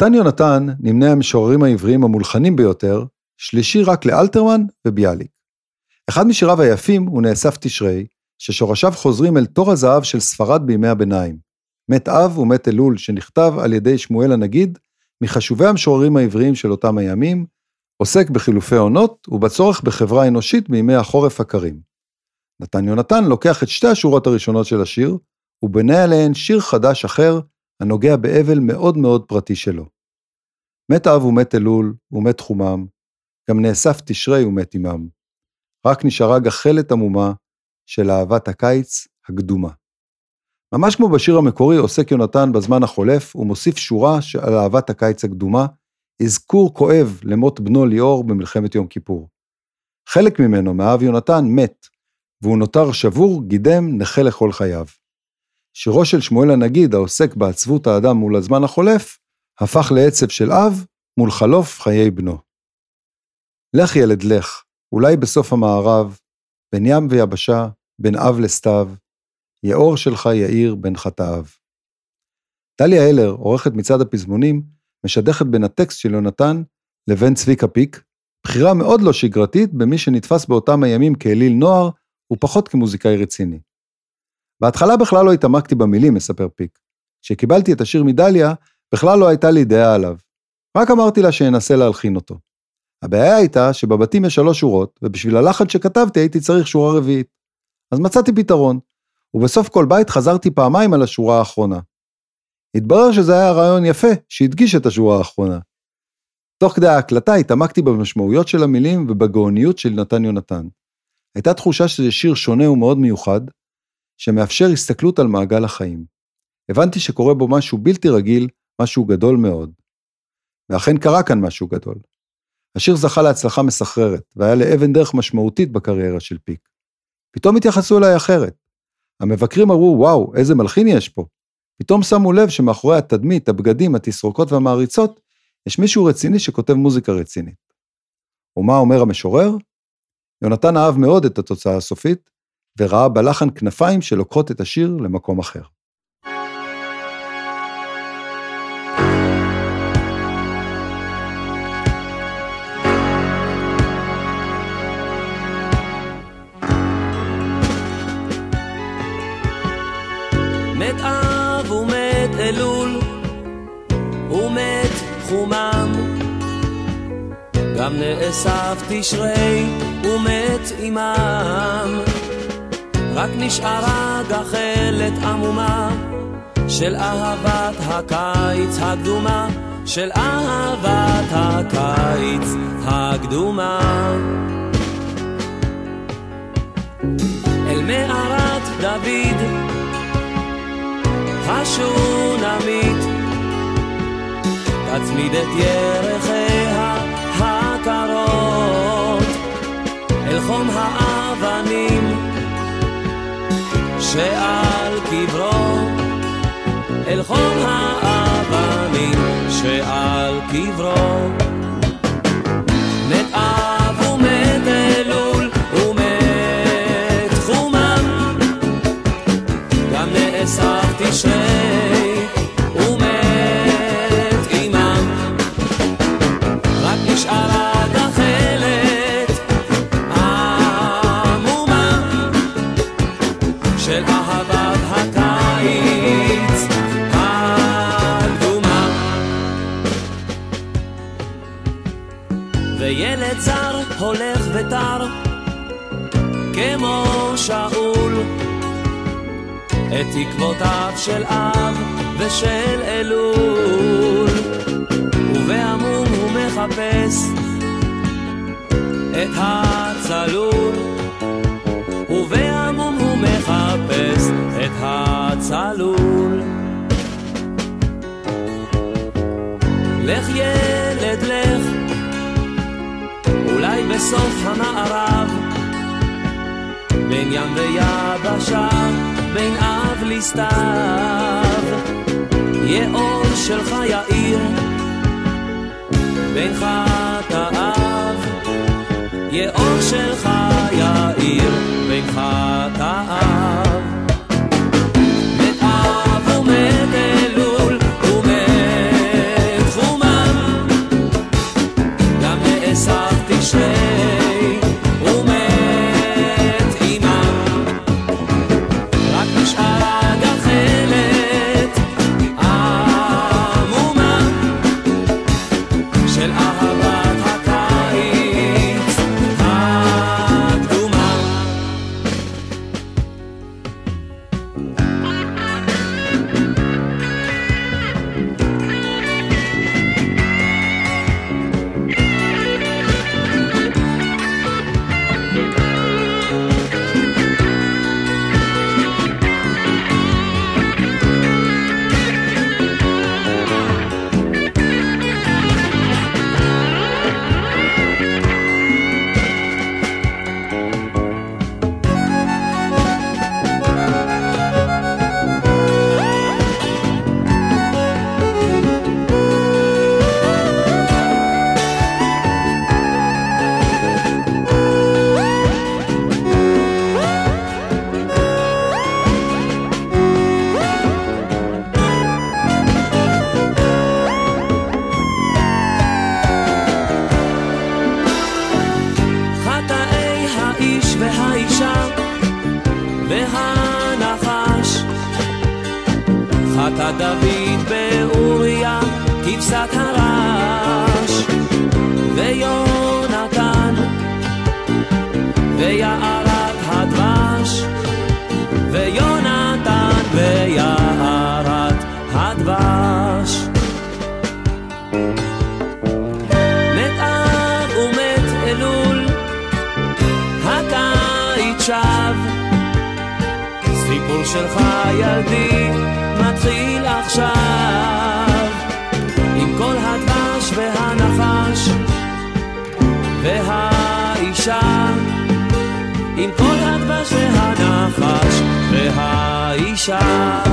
נתן יונתן נמנה המשוררים העבריים המולחנים ביותר, שלישי רק לאלתרמן וביאליק. אחד משיריו היפים הוא נאסף תשרי, ששורשיו חוזרים אל תור הזהב של ספרד בימי הביניים. מת אב ומת אלול, שנכתב על ידי שמואל הנגיד, מחשובי המשוררים העבריים של אותם הימים, עוסק בחילופי עונות ובצורך בחברה אנושית בימי החורף הקרים. נתן יונתן לוקח את שתי השורות הראשונות של השיר, ובונה עליהן שיר חדש אחר, הנוגע באבל מאוד מאוד פרטי שלו. מת אב ומת אלול, ומת חומם, גם נאסף תשרי ומת עמם. רק נשארה גחלת עמומה של אהבת הקיץ הקדומה. ממש כמו בשיר המקורי עוסק יונתן בזמן החולף ומוסיף שורה על אהבת הקיץ הקדומה, אזכור כואב למות בנו ליאור במלחמת יום כיפור. חלק ממנו, מאהב יונתן, מת, והוא נותר שבור, גידם, נכה לכל חייו. שירו של שמואל הנגיד, העוסק בעצבות האדם מול הזמן החולף, הפך לעצב של אב מול חלוף חיי בנו. לך ילד לך, אולי בסוף המערב, בין ים ויבשה, בין אב לסתיו, יאור שלך יאיר בין חטאיו. דליה הלר, עורכת מצעד הפזמונים, משדכת בין הטקסט של יונתן לבין צביקה פיק, בחירה מאוד לא שגרתית במי שנתפס באותם הימים כאליל נוער ופחות כמוזיקאי רציני. בהתחלה בכלל לא התעמקתי במילים, מספר פיק. כשקיבלתי את השיר מדליה, בכלל לא הייתה לי דעה עליו. רק אמרתי לה שאנסה להלחין אותו. הבעיה הייתה שבבתים יש שלוש שורות, ובשביל הלחן שכתבתי הייתי צריך שורה רביעית. אז מצאתי פתרון, ובסוף כל בית חזרתי פעמיים על השורה האחרונה. התברר שזה היה רעיון יפה, שהדגיש את השורה האחרונה. תוך כדי ההקלטה התעמקתי במשמעויות של המילים ובגאוניות של נתן יונתן. הייתה תחושה שזה שיר שונה ומאוד מיוחד, שמאפשר הסתכלות על מעגל החיים. הבנתי שקורה בו משהו בלתי רגיל, משהו גדול מאוד. ואכן קרה כאן משהו גדול. השיר זכה להצלחה מסחררת, והיה לאבן דרך משמעותית בקריירה של פיק. פתאום התייחסו אליי אחרת. המבקרים אמרו, וואו, איזה מלחין יש פה. פתאום שמו לב שמאחורי התדמית, הבגדים, התסרוקות והמעריצות, יש מישהו רציני שכותב מוזיקה רצינית. ומה אומר המשורר? יונתן אהב מאוד את התוצאה הסופית, וראה בלחן כנפיים שלוקחות את השיר למקום אחר. גם נאסף תשרי ומת עמם רק נשארה גחלת עמומה של אהבת הקיץ הקדומה של אהבת הקיץ הקדומה. אל מערת דוד השונמית תצמיד את ירחיה הקרות. אל חום האבנים שעל קברו אל חום האבנים שעל קברו. מת כמו שאול. את תקוותיו של אב ושל אלול. ובעמום הוא מחפש את הצלול. ובעמום הוא מחפש את הצלול. לך ילד לך. אולי בסוף המערב בין ים ויבשה בין אב לסתיו. יאור שלך יאיר בין חטאיו יאור שלך יאיר והאישה עם כל הדבש והנחש והאישה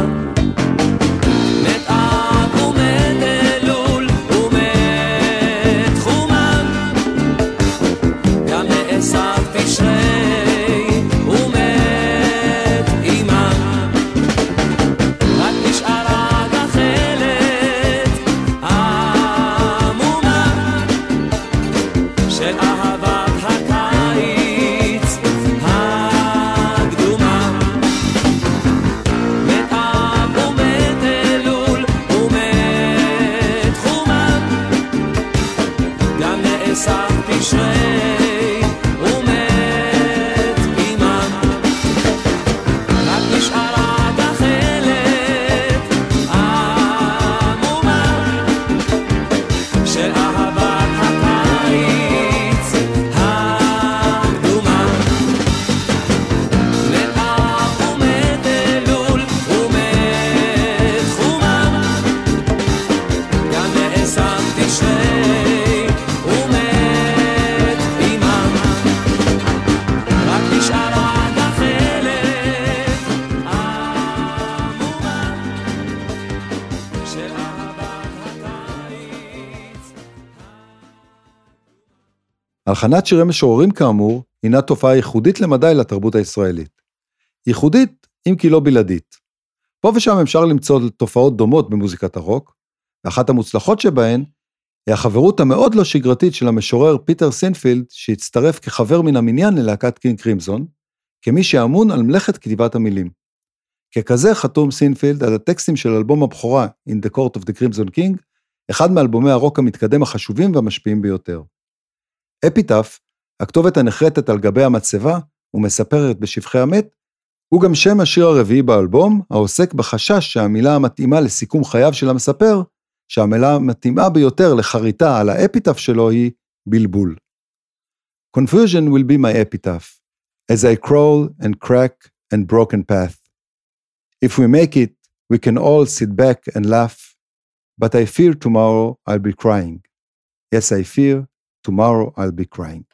הלחנת שירי משוררים כאמור, הינה תופעה ייחודית למדי לתרבות הישראלית. ייחודית, אם כי לא בלעדית. פה ושם אפשר למצוא תופעות דומות במוזיקת הרוק, ואחת המוצלחות שבהן היא החברות המאוד לא שגרתית של המשורר פיטר סינפילד, שהצטרף כחבר מן המניין ללהקת קינג קרימזון, כמי שאמון על מלאכת כתיבת המילים. ככזה חתום סינפילד על הטקסטים של אלבום הבכורה In the Court of the Crimson King, אחד מאלבומי הרוק המתקדם החשובים והמשפיעים ביותר. אפיטף, הכתובת הנחרטת על גבי המצבה ומספרת בשבחי המת, הוא גם שם השיר הרביעי באלבום, העוסק בחשש שהמילה המתאימה לסיכום חייו של המספר, שהמילה המתאימה ביותר לחריטה על האפיטף שלו היא בלבול. Confusion will be my epitaph, as I crawl and crack and broken path. If we make it, we can all sit back and laugh, but I fear tomorrow I'll be crying. Yes, I fear tomorrow I'll be crying.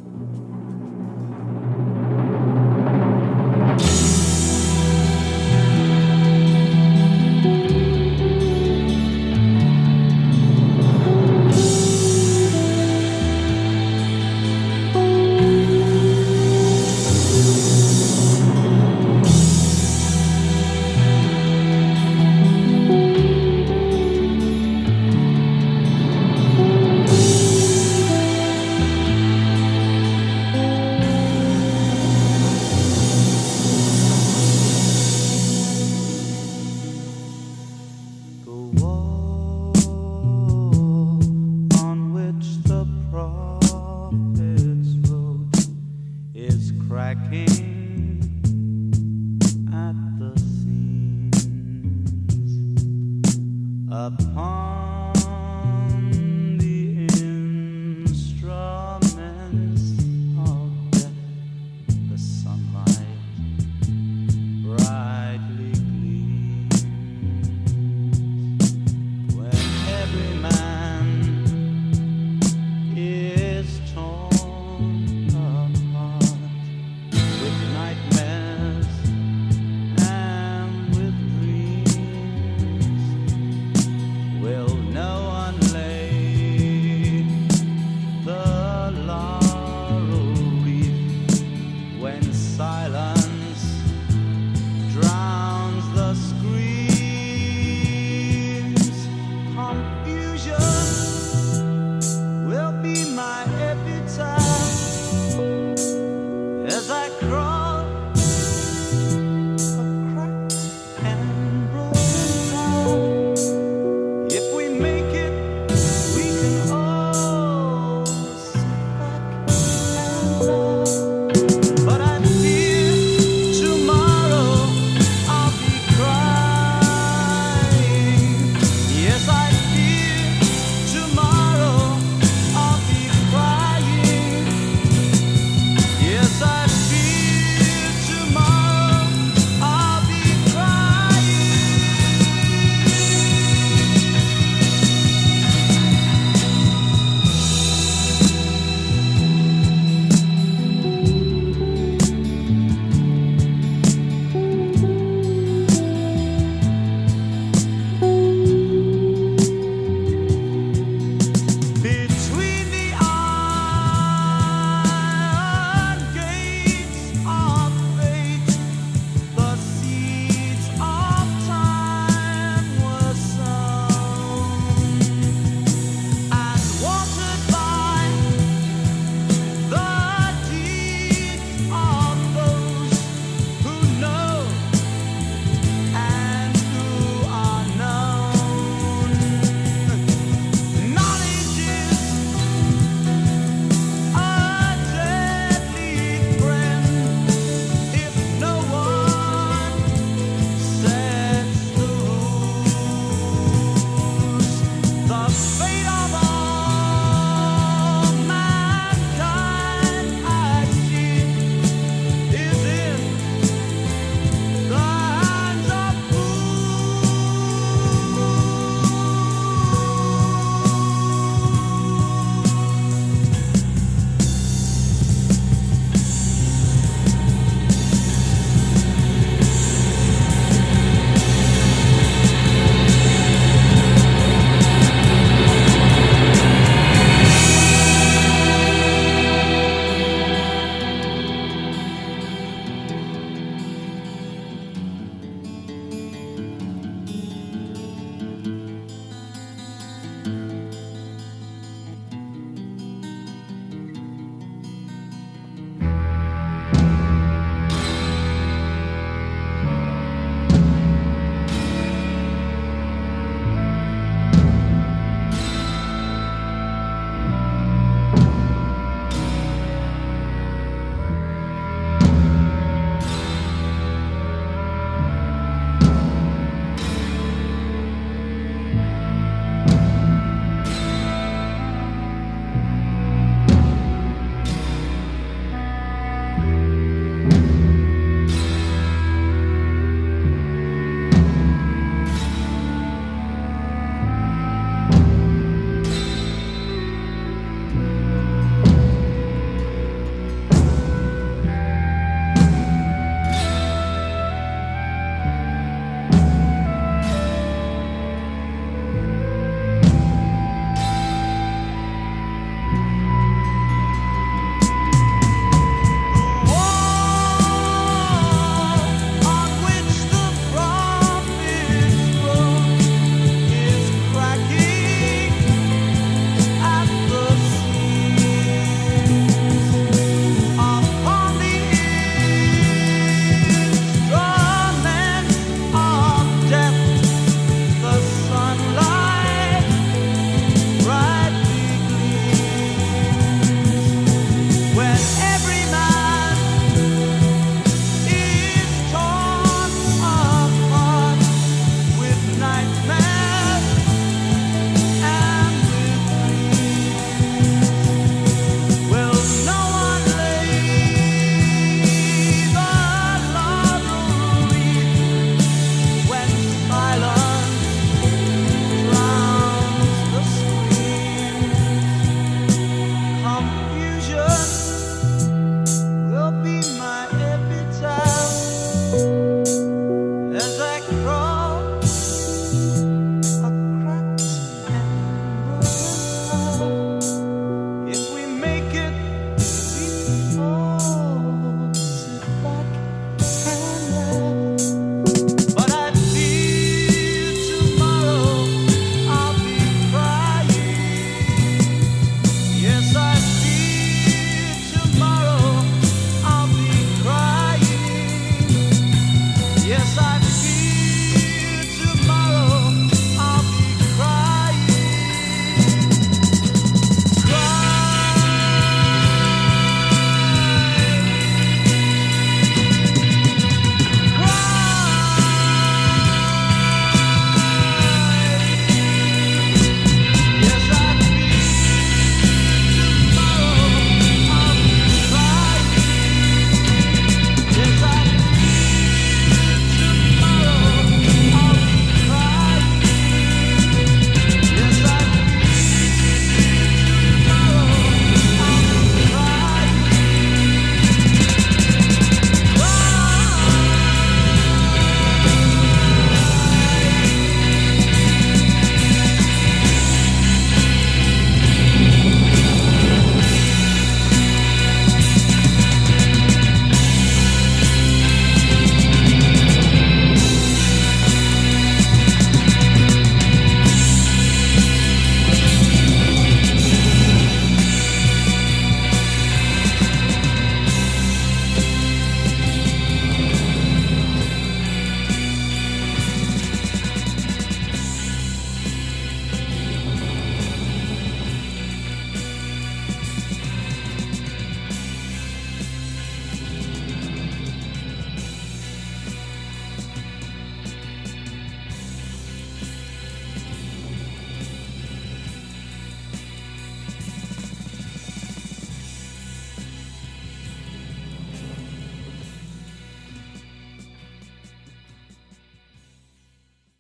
passion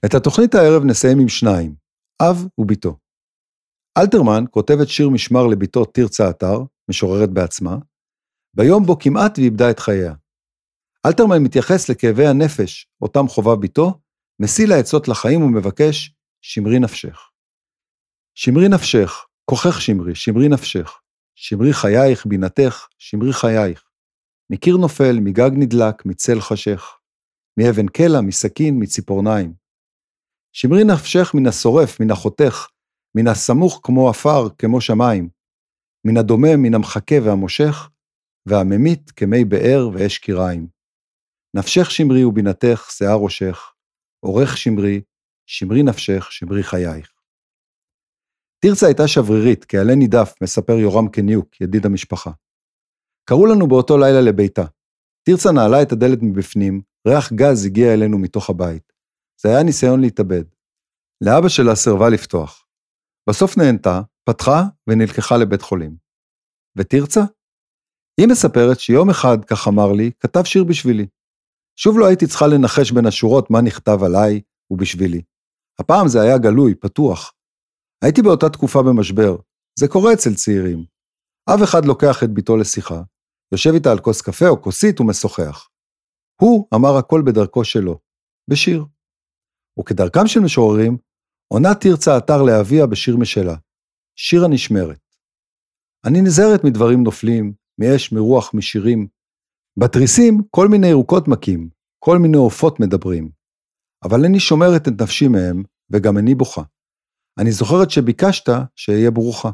את התוכנית הערב נסיים עם שניים, אב ובתו. אלתרמן כותבת שיר משמר לבתו תרצה אתר, משוררת בעצמה, ביום בו כמעט ואיבדה את חייה. אלתרמן מתייחס לכאבי הנפש, אותם חווה בתו, משיא לעצות לחיים ומבקש, שמרי נפשך. שמרי נפשך, כוחך שמרי, שמרי נפשך. שמרי חייך, בינתך, שמרי חייך. מקיר נופל, מגג נדלק, מצל חשך. מאבן קלע, מסכין, מציפורניים. שמרי נפשך מן השורף, מן החותך, מן הסמוך כמו עפר, כמו שמיים. מן הדומם, מן המחכה והמושך, והממית כמי באר ואש קיריים. נפשך שמרי ובינתך, שיער ראשך, עורך שמרי, שמרי נפשך, שמרי חייך. תרצה הייתה שברירית, כעלה נידף, מספר יורם קניוק, ידיד המשפחה. קראו לנו באותו לילה לביתה. תרצה נעלה את הדלת מבפנים, ריח גז הגיע אלינו מתוך הבית. זה היה ניסיון להתאבד. לאבא שלה סירבה לפתוח. בסוף נהנתה, פתחה ונלקחה לבית חולים. ותרצה? היא מספרת שיום אחד, כך אמר לי, כתב שיר בשבילי. שוב לא הייתי צריכה לנחש בין השורות מה נכתב עליי ובשבילי. הפעם זה היה גלוי, פתוח. הייתי באותה תקופה במשבר, זה קורה אצל צעירים. אב אחד לוקח את ביתו לשיחה, יושב איתה על כוס קפה או כוסית ומשוחח. הוא אמר הכל בדרכו שלו, בשיר. וכדרכם של משוררים, עונה תרצה אתר לאביה בשיר משלה, שיר הנשמרת. אני נזהרת מדברים נופלים, מאש, מרוח, משירים. בתריסים כל מיני ירוקות מכים, כל מיני עופות מדברים. אבל אני שומרת את נפשי מהם, וגם אני בוכה. אני זוכרת שביקשת שאהיה ברוכה.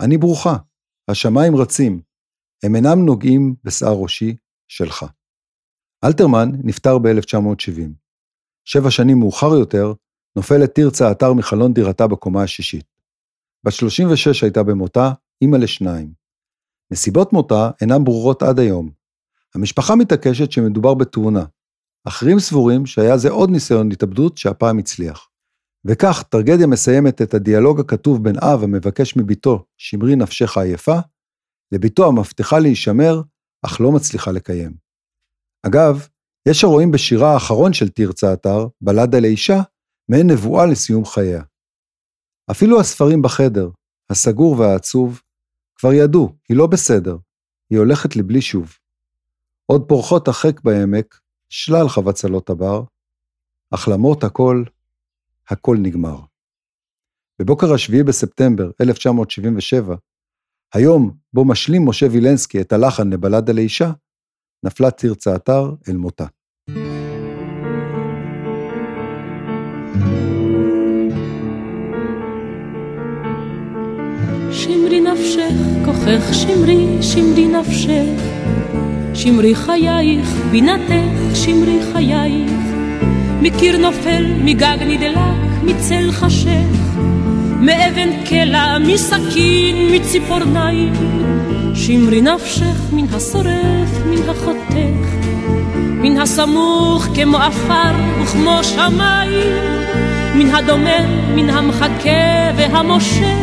אני ברוכה, השמיים רצים, הם אינם נוגעים בשיער ראשי שלך. אלתרמן נפטר ב-1970. שבע שנים מאוחר יותר, נופלת תרצה אתר מחלון דירתה בקומה השישית. בת 36 הייתה במותה, אימא לשניים. נסיבות מותה אינן ברורות עד היום. המשפחה מתעקשת שמדובר בתאונה. אחרים סבורים שהיה זה עוד ניסיון התאבדות שהפעם הצליח. וכך טרגדיה מסיימת את הדיאלוג הכתוב בין אב המבקש מביתו, שמרי נפשך עייפה, לביתו המבטיחה להישמר, אך לא מצליחה לקיים. אגב, יש הרואים בשירה האחרון של תרצה אתר, בלדה לאישה, מעין נבואה לסיום חייה. אפילו הספרים בחדר, הסגור והעצוב, כבר ידעו, היא לא בסדר, היא הולכת לבלי שוב. עוד פורחות החק בעמק, שלל חבצלות הבר, אך למרות הכל, הכל נגמר. בבוקר השביעי בספטמבר 1977, היום בו משלים משה וילנסקי את הלחן לבלדה לאישה, נפלה תרצה אתר אל מותה. שמרי נפשך, כוחך שמרי, שמרי נפשך. שמרי חייך, בינתך, שמרי חייך. מקיר נופל, מגג נדלק, מצל חשך. מאבן קלע, מסכין, מציפורניים. שמרי נפשך מן השורף, מן החותך. מן הסמוך כמו עפר וכמו שמיים. מן הדומם, מן המחכה והמושך.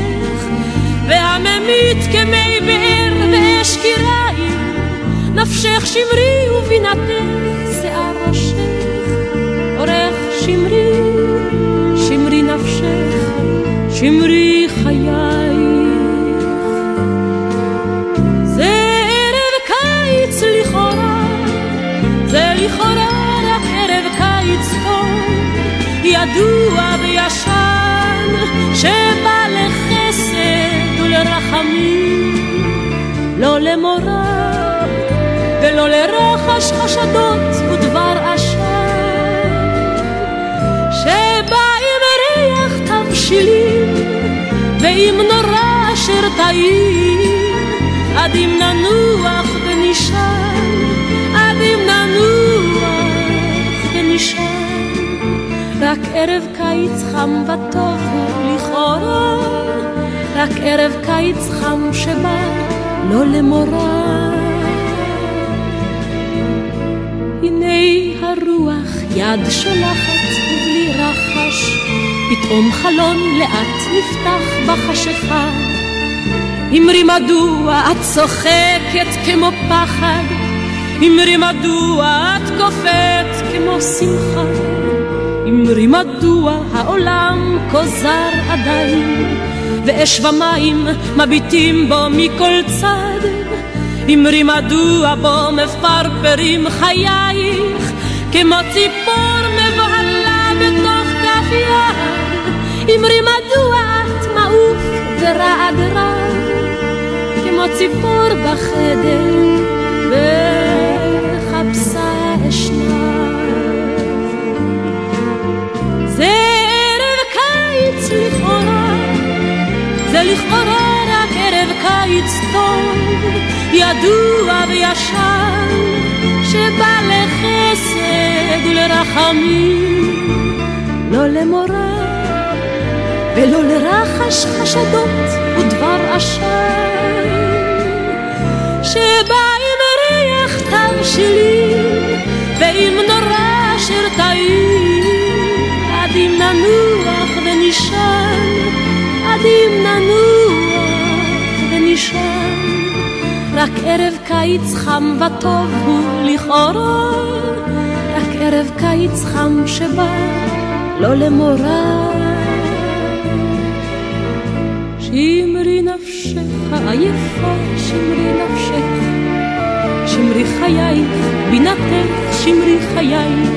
והממית כמי באר ואש קיריים, נפשך שמרי ובינתך שיער ראשך, עורך שמרי, שמרי נפשך, שמרי ידוע וישן, שבא לחסד ולרחמים, לא למורא ולא לרחש חשדות ודבר עשן, שבא עם ריח תבשילים ועם נורא אשר טעים, עד אם ננוח ונשאר, עד אם ננוח ונשאר, רק ערב קיץ חם וטוב הוא לכאורה. רק ערב קיץ חם שבא לא למורא. הנה הרוח יד שולחת ובלי רחש, פתאום חלון לאט נפתח בחשיכה. אמרי מדוע את צוחקת כמו פחד, אמרי מדוע את קופאת כמו שמחה. אמרי מדוע העולם כה זר עדיין, ואש ומים מביטים בו מכל צד. אמרי מדוע בו מפרפרים חייך, כמו ציפור מבוהלה בתוך כף יד. אמרי מדוע את מעוף ורעד רב, כמו ציפור בחדר, זה לכאורה רק ערב קיץ טוב, ידוע וישן, שבא לחסד ולרחמים, לא למורא ולא לרחש חשדות ודבר עשן, שבא עם ריח תבשילים ועם נורא אשר טעים, עד אם ננוח ונשען, אם ננוח ונשען. רק ערב קיץ חם וטוב הוא לכאורה, רק ערב קיץ חם שבא לא למורא. שמרי נפשך עייפה, שמרי נפשך, שמרי חייך, בינתך, שמרי חייך,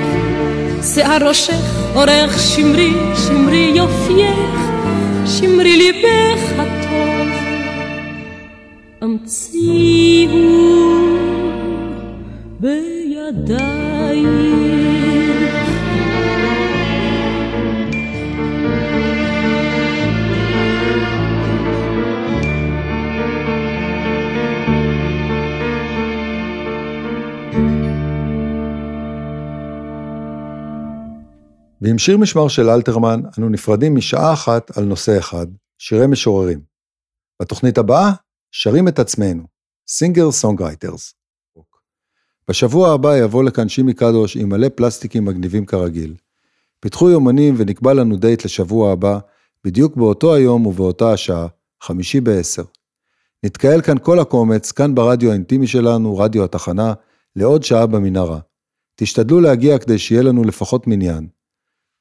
שיער ראשך, אורך שמרי, שמרי יופייך, שמרי ליבך הטוב. המציאו בידייך. ועם שיר משמר של אלתרמן, אנו נפרדים משעה אחת על נושא אחד, שירי משוררים. בתוכנית הבאה, שרים את עצמנו, singer songwriters. בשבוע הבא יבוא לכאן שימי קדוש עם מלא פלסטיקים מגניבים כרגיל. פתחו יומנים ונקבע לנו דייט לשבוע הבא, בדיוק באותו היום ובאותה השעה, חמישי בעשר. נתקהל כאן כל הקומץ, כאן ברדיו האינטימי שלנו, רדיו התחנה, לעוד שעה במנהרה. תשתדלו להגיע כדי שיהיה לנו לפחות מניין.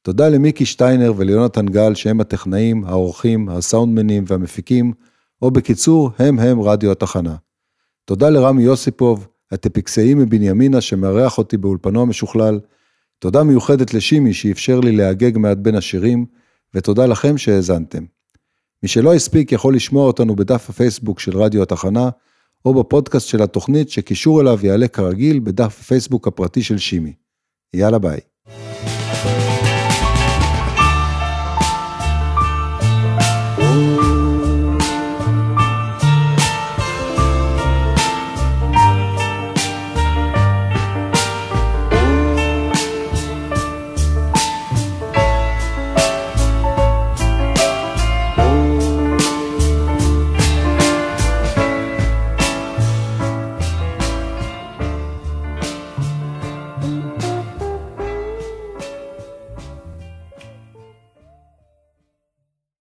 תודה למיקי שטיינר וליונתן גל שהם הטכנאים, העורכים, הסאונדמנים והמפיקים, או בקיצור, הם הם רדיו התחנה. תודה לרמי יוסיפוב, הטפיקסאי מבנימינה שמארח אותי באולפנו המשוכלל. תודה מיוחדת לשימי שאפשר לי להגג מעט בין השירים, ותודה לכם שהאזנתם. מי שלא הספיק יכול לשמוע אותנו בדף הפייסבוק של רדיו התחנה, או בפודקאסט של התוכנית שקישור אליו יעלה כרגיל בדף הפייסבוק הפרטי של שימי. יאללה ביי. Oh.